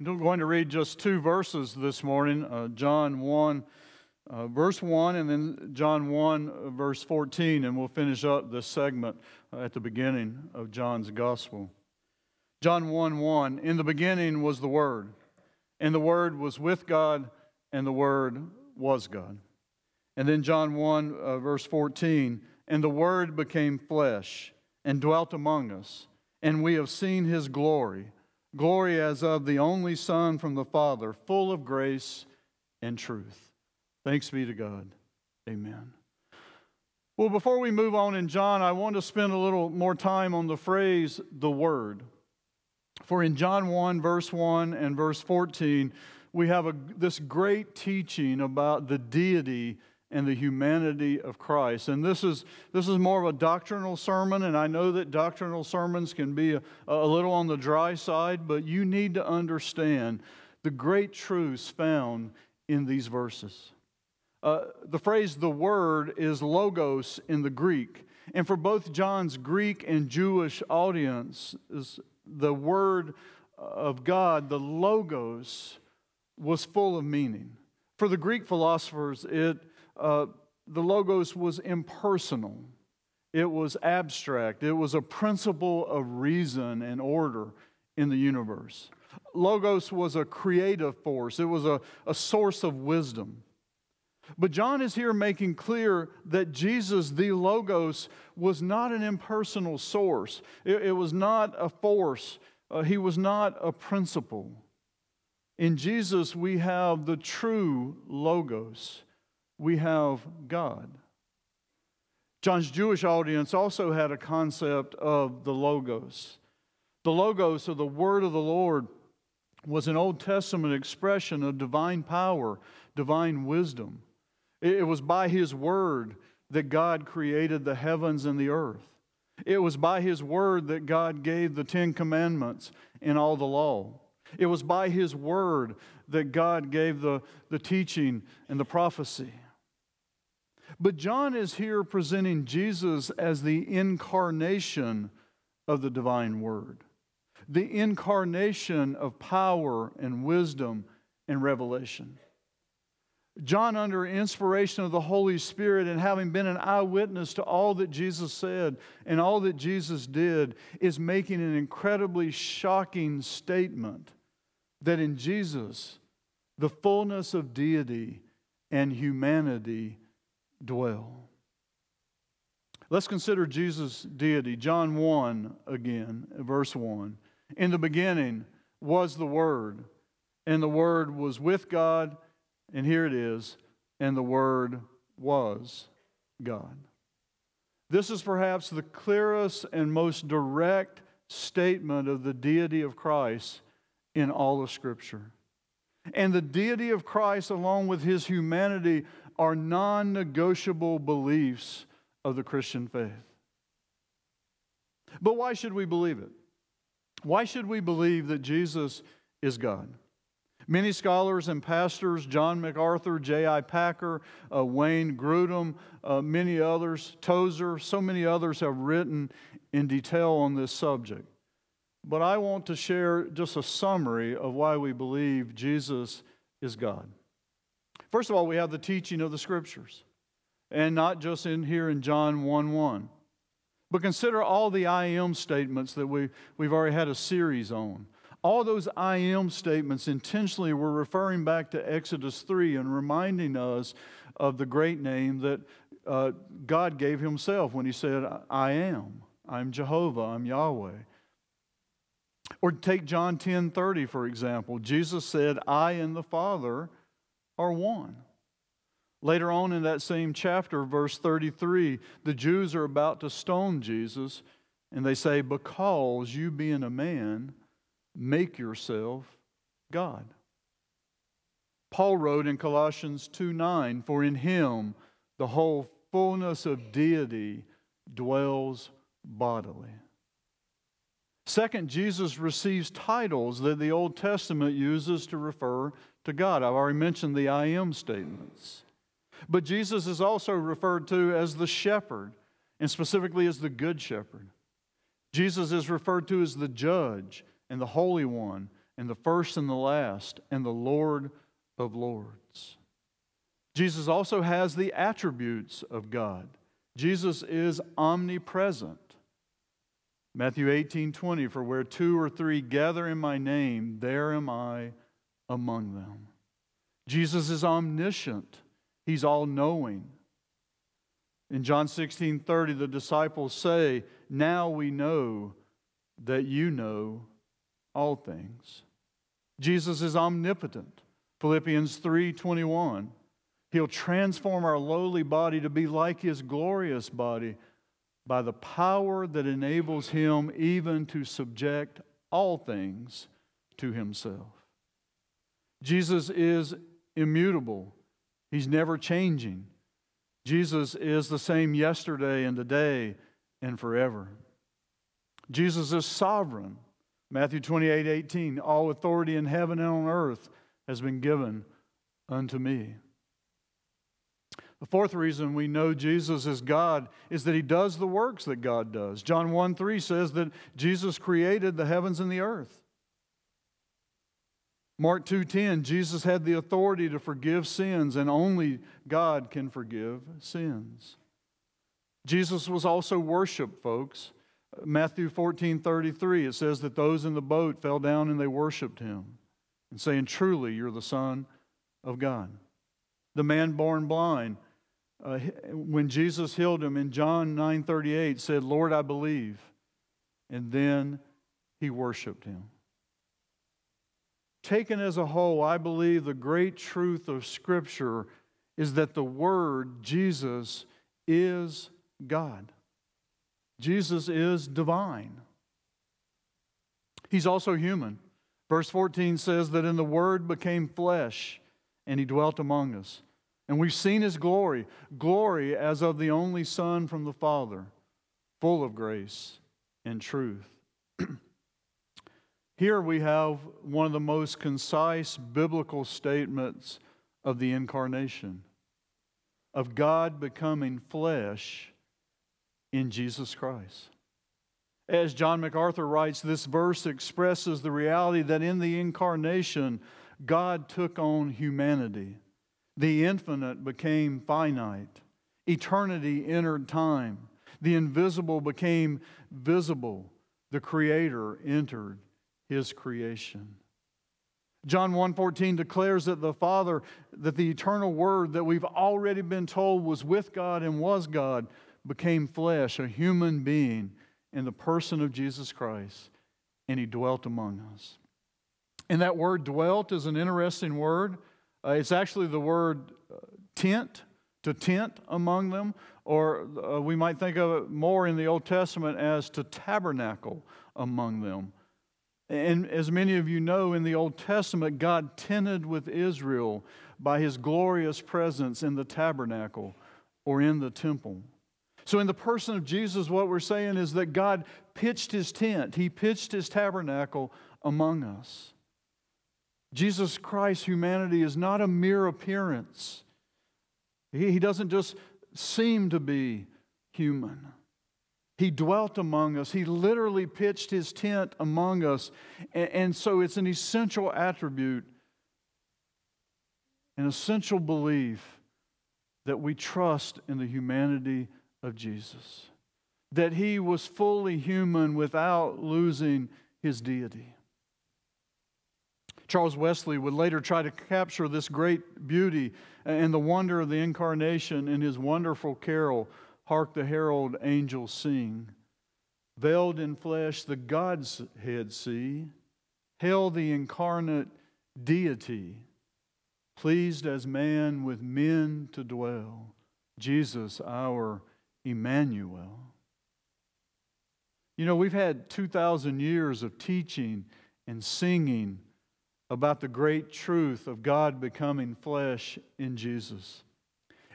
I'm going to read just two verses this morning uh, John 1, uh, verse 1, and then John 1, uh, verse 14, and we'll finish up this segment uh, at the beginning of John's Gospel. John 1 1 In the beginning was the Word, and the Word was with God, and the Word was God. And then John 1, uh, verse 14 And the Word became flesh and dwelt among us, and we have seen his glory glory as of the only Son from the Father, full of grace and truth. Thanks be to God. Amen. Well, before we move on in John, I want to spend a little more time on the phrase the Word. For in John 1, verse 1 and verse 14, we have a, this great teaching about the deity and the humanity of Christ. And this is, this is more of a doctrinal sermon, and I know that doctrinal sermons can be a, a little on the dry side, but you need to understand the great truths found in these verses. Uh, the phrase the word is logos in the Greek. And for both John's Greek and Jewish audience, the word of God, the logos, was full of meaning. For the Greek philosophers, it uh, the Logos was impersonal, it was abstract, it was a principle of reason and order in the universe. Logos was a creative force, it was a, a source of wisdom. But John is here making clear that Jesus, the Logos, was not an impersonal source. It, it was not a force. Uh, he was not a principle. In Jesus, we have the true Logos we have God. John's Jewish audience also had a concept of the Logos. The Logos, or the Word of the Lord, was an Old Testament expression of divine power, divine wisdom. It was by His Word that God created the heavens and the earth. It was by His Word that God gave the Ten Commandments and all the law. It was by His Word that God gave the, the teaching and the prophecy. But John is here presenting Jesus as the incarnation of the divine word, the incarnation of power and wisdom and revelation. John, under inspiration of the Holy Spirit and having been an eyewitness to all that Jesus said and all that Jesus did, is making an incredibly shocking statement that in Jesus, the fullness of deity and humanity dwell. Let's consider Jesus' deity. John 1 again, verse 1. In the beginning was the Word, and the Word was with God, and here it is, and the Word was God. This is perhaps the clearest and most direct statement of the deity of Christ in all of Scripture. And the deity of Christ, along with his humanity, are non negotiable beliefs of the Christian faith. But why should we believe it? Why should we believe that Jesus is God? Many scholars and pastors, John MacArthur, J.I. Packer, uh, Wayne Grudem, uh, many others, Tozer, so many others have written in detail on this subject. But I want to share just a summary of why we believe Jesus is God. First of all, we have the teaching of the scriptures, and not just in here in John 1 1. But consider all the I am statements that we, we've already had a series on. All those I am statements intentionally were referring back to Exodus 3 and reminding us of the great name that uh, God gave Himself when He said, I am. I'm Jehovah. I'm Yahweh. Or take John 10 30, for example. Jesus said, I and the Father are one. Later on in that same chapter, verse 33, the Jews are about to stone Jesus, and they say, Because you being a man, make yourself God. Paul wrote in Colossians 2 9, For in him the whole fullness of deity dwells bodily. Second, Jesus receives titles that the Old Testament uses to refer to God. I've already mentioned the I am statements. But Jesus is also referred to as the shepherd, and specifically as the good shepherd. Jesus is referred to as the judge and the holy one and the first and the last, and the Lord of lords. Jesus also has the attributes of God. Jesus is omnipresent. Matthew 18 20, for where two or three gather in my name, there am I among them. Jesus is omniscient, he's all knowing. In John 16 30, the disciples say, Now we know that you know all things. Jesus is omnipotent. Philippians 3 21. He'll transform our lowly body to be like his glorious body by the power that enables him even to subject all things to himself. Jesus is immutable, he's never changing. Jesus is the same yesterday and today and forever. Jesus is sovereign. Matthew 28 18, all authority in heaven and on earth has been given unto me. The fourth reason we know Jesus is God is that he does the works that God does. John 1 3 says that Jesus created the heavens and the earth. Mark 2:10 Jesus had the authority to forgive sins and only God can forgive sins. Jesus was also worshiped, folks. Matthew 14:33 it says that those in the boat fell down and they worshiped him and saying truly you're the son of God. The man born blind uh, when Jesus healed him in John 9:38 said, "Lord, I believe." And then he worshiped him. Taken as a whole, I believe the great truth of scripture is that the word Jesus is God. Jesus is divine. He's also human. Verse 14 says that in the word became flesh and he dwelt among us. And we've seen his glory, glory as of the only Son from the Father, full of grace and truth. Here we have one of the most concise biblical statements of the incarnation, of God becoming flesh in Jesus Christ. As John MacArthur writes, this verse expresses the reality that in the incarnation, God took on humanity. The infinite became finite. Eternity entered time. The invisible became visible. The Creator entered his creation. John 1:14 declares that the Father, that the eternal word that we've already been told was with God and was God, became flesh, a human being in the person of Jesus Christ, and he dwelt among us. And that word dwelt is an interesting word. Uh, it's actually the word uh, tent, to tent among them, or uh, we might think of it more in the Old Testament as to tabernacle among them. And as many of you know, in the Old Testament, God tented with Israel by his glorious presence in the tabernacle or in the temple. So, in the person of Jesus, what we're saying is that God pitched his tent, he pitched his tabernacle among us. Jesus Christ's humanity is not a mere appearance. He, he doesn't just seem to be human. He dwelt among us. He literally pitched his tent among us. And, and so it's an essential attribute, an essential belief that we trust in the humanity of Jesus, that he was fully human without losing his deity. Charles Wesley would later try to capture this great beauty and the wonder of the incarnation in his wonderful carol, Hark the Herald Angels Sing. Veiled in flesh, the God's head see. Hail the incarnate deity, pleased as man with men to dwell. Jesus, our Emmanuel. You know, we've had 2,000 years of teaching and singing about the great truth of God becoming flesh in Jesus.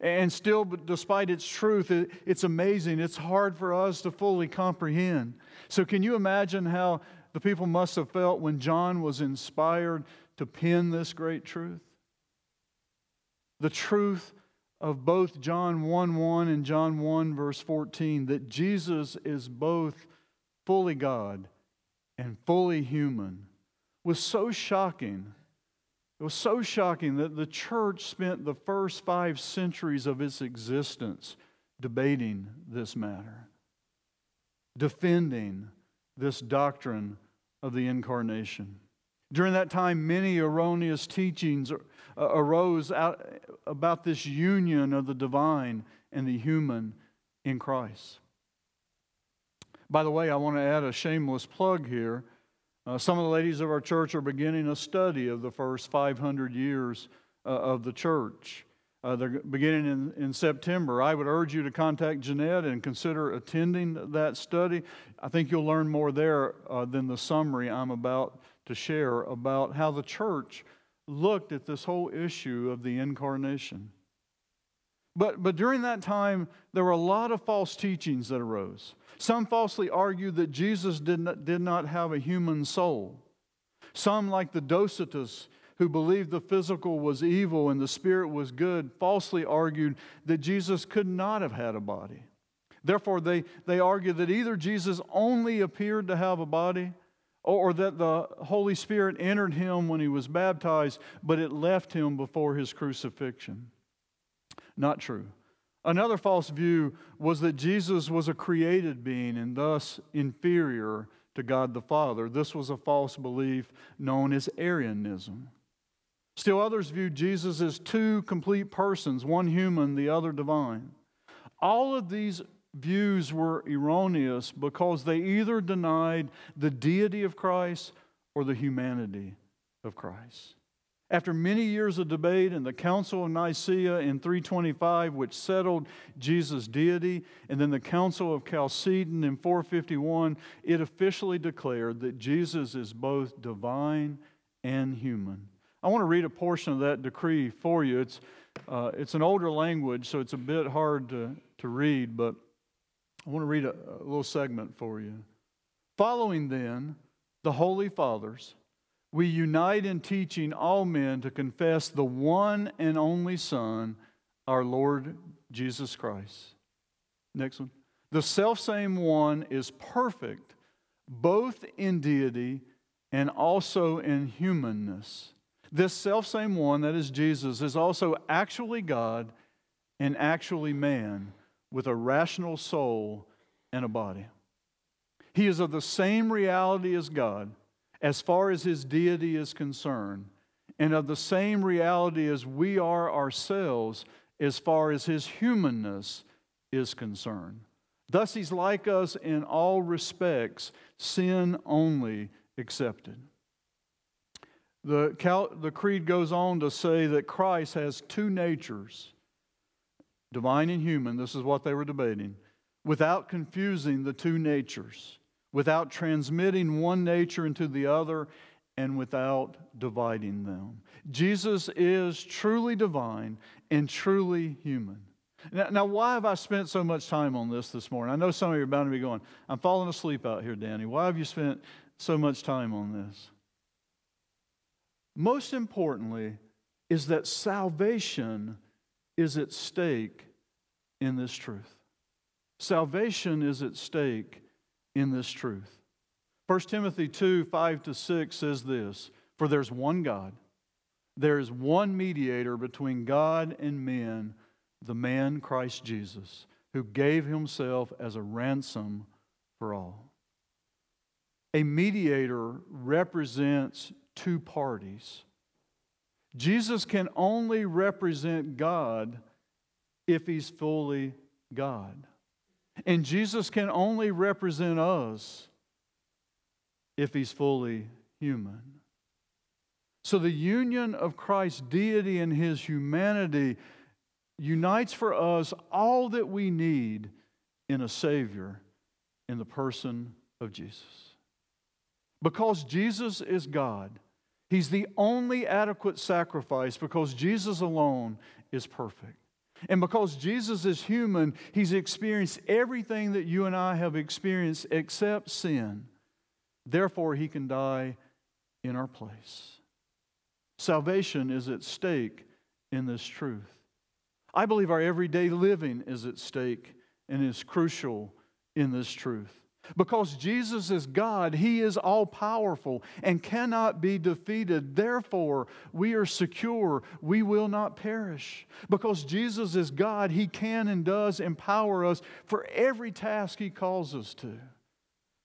And still, despite its truth, it's amazing. It's hard for us to fully comprehend. So, can you imagine how the people must have felt when John was inspired to pen this great truth? The truth of both John 1 1 and John 1 verse 14 that Jesus is both fully God and fully human was so shocking. It was so shocking that the church spent the first five centuries of its existence debating this matter, defending this doctrine of the incarnation. During that time, many erroneous teachings uh, arose out about this union of the divine and the human in Christ. By the way, I want to add a shameless plug here. Uh, some of the ladies of our church are beginning a study of the first 500 years uh, of the church. Uh, they're beginning in, in September. I would urge you to contact Jeanette and consider attending that study. I think you'll learn more there uh, than the summary I'm about to share about how the church looked at this whole issue of the incarnation. But, but during that time, there were a lot of false teachings that arose. Some falsely argued that Jesus did not, did not have a human soul. Some, like the Docetists, who believed the physical was evil and the spirit was good, falsely argued that Jesus could not have had a body. Therefore, they, they argued that either Jesus only appeared to have a body or, or that the Holy Spirit entered him when he was baptized, but it left him before his crucifixion. Not true. Another false view was that Jesus was a created being and thus inferior to God the Father. This was a false belief known as Arianism. Still, others viewed Jesus as two complete persons, one human, the other divine. All of these views were erroneous because they either denied the deity of Christ or the humanity of Christ. After many years of debate in the Council of Nicaea in 325, which settled Jesus' deity, and then the Council of Chalcedon in 451, it officially declared that Jesus is both divine and human. I want to read a portion of that decree for you. It's, uh, it's an older language, so it's a bit hard to, to read, but I want to read a, a little segment for you. Following then, the Holy Fathers, we unite in teaching all men to confess the one and only Son, our Lord Jesus Christ. Next one. The selfsame one is perfect, both in deity and also in humanness. This selfsame one, that is Jesus, is also actually God and actually man with a rational soul and a body. He is of the same reality as God as far as his deity is concerned, and of the same reality as we are ourselves as far as his humanness is concerned. Thus, he's like us in all respects, sin only accepted. The, the creed goes on to say that Christ has two natures, divine and human. This is what they were debating, without confusing the two natures without transmitting one nature into the other and without dividing them. Jesus is truly divine and truly human. Now, now, why have I spent so much time on this this morning? I know some of you are bound to be going, I'm falling asleep out here, Danny. Why have you spent so much time on this? Most importantly, is that salvation is at stake in this truth. Salvation is at stake in this truth. 1 Timothy 2 5 to 6 says this For there's one God, there is one mediator between God and men, the man Christ Jesus, who gave himself as a ransom for all. A mediator represents two parties. Jesus can only represent God if he's fully God. And Jesus can only represent us if he's fully human. So the union of Christ's deity and his humanity unites for us all that we need in a Savior in the person of Jesus. Because Jesus is God, He's the only adequate sacrifice because Jesus alone is perfect. And because Jesus is human, he's experienced everything that you and I have experienced except sin. Therefore, he can die in our place. Salvation is at stake in this truth. I believe our everyday living is at stake and is crucial in this truth. Because Jesus is God, He is all powerful and cannot be defeated. Therefore, we are secure. We will not perish. Because Jesus is God, He can and does empower us for every task He calls us to.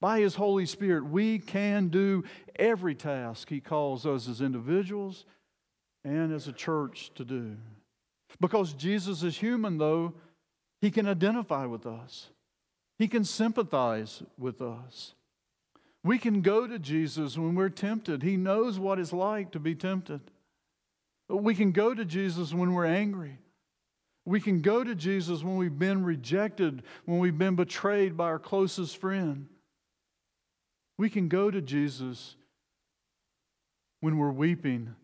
By His Holy Spirit, we can do every task He calls us as individuals and as a church to do. Because Jesus is human, though, He can identify with us. He can sympathize with us. We can go to Jesus when we're tempted. He knows what it's like to be tempted. We can go to Jesus when we're angry. We can go to Jesus when we've been rejected, when we've been betrayed by our closest friend. We can go to Jesus when we're weeping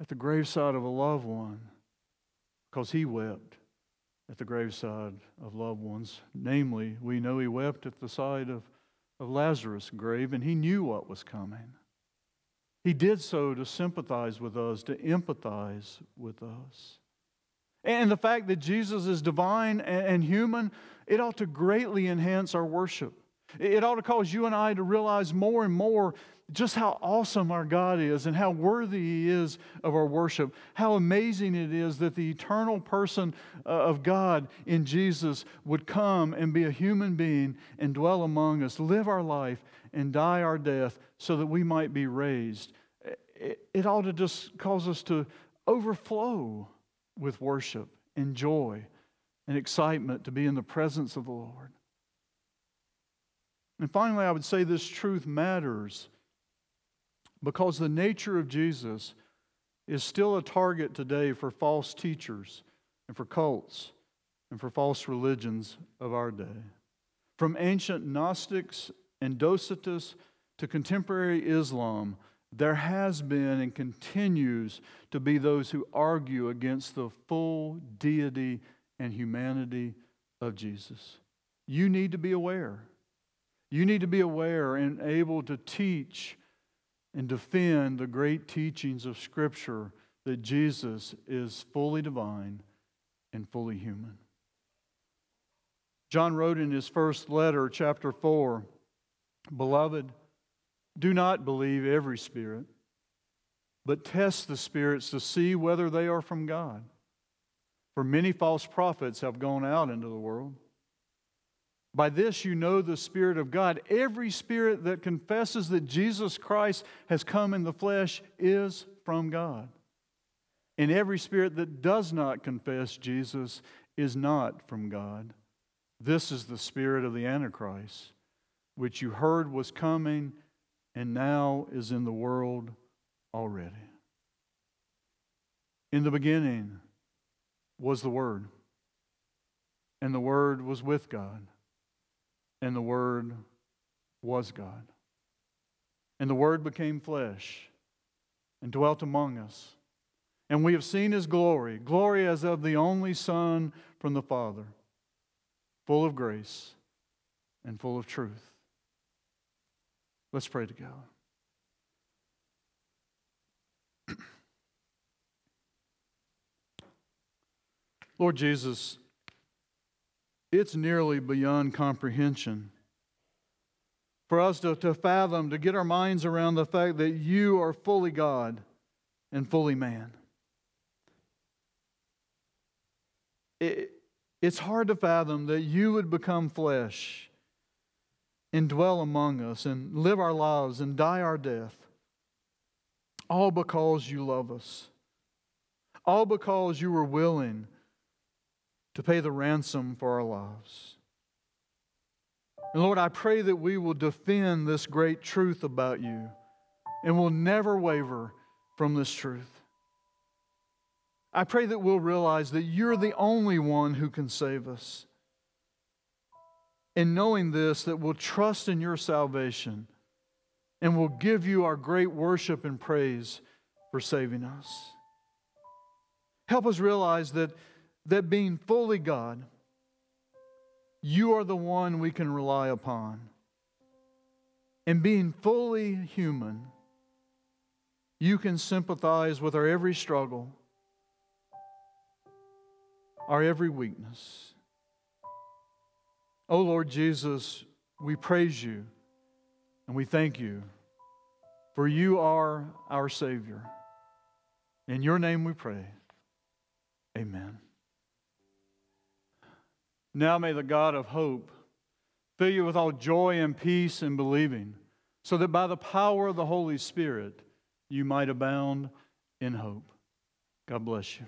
at the graveside of a loved one because he wept at the graveside of loved ones. Namely, we know he wept at the side of, of Lazarus' grave, and he knew what was coming. He did so to sympathize with us, to empathize with us. And the fact that Jesus is divine and human, it ought to greatly enhance our worship. It ought to cause you and I to realize more and more just how awesome our God is and how worthy He is of our worship. How amazing it is that the eternal person uh, of God in Jesus would come and be a human being and dwell among us, live our life, and die our death so that we might be raised. It ought to just cause us to overflow with worship and joy and excitement to be in the presence of the Lord. And finally, I would say this truth matters because the nature of Jesus is still a target today for false teachers and for cults and for false religions of our day. From ancient Gnostics and Docetists to contemporary Islam, there has been and continues to be those who argue against the full deity and humanity of Jesus. You need to be aware. You need to be aware and able to teach and defend the great teachings of Scripture that Jesus is fully divine and fully human. John wrote in his first letter, chapter 4 Beloved, do not believe every spirit, but test the spirits to see whether they are from God. For many false prophets have gone out into the world. By this you know the Spirit of God. Every spirit that confesses that Jesus Christ has come in the flesh is from God. And every spirit that does not confess Jesus is not from God. This is the spirit of the Antichrist, which you heard was coming and now is in the world already. In the beginning was the Word, and the Word was with God and the Word was God. And the Word became flesh and dwelt among us. And we have seen His glory, glory as of the only Son from the Father, full of grace and full of truth. Let's pray together. Lord Jesus, it's nearly beyond comprehension. For us to, to fathom, to get our minds around the fact that you are fully God and fully man. It, it's hard to fathom that you would become flesh and dwell among us and live our lives and die our death, all because you love us, all because you were willing to pay the ransom for our lives. And Lord, I pray that we will defend this great truth about you and will never waver from this truth. I pray that we'll realize that you're the only one who can save us. And knowing this, that we'll trust in your salvation and we'll give you our great worship and praise for saving us. Help us realize that that being fully God, you are the one we can rely upon. And being fully human, you can sympathize with our every struggle, our every weakness. Oh Lord Jesus, we praise you and we thank you, for you are our Savior. In your name we pray. Amen. Now may the God of hope fill you with all joy and peace in believing, so that by the power of the Holy Spirit you might abound in hope. God bless you.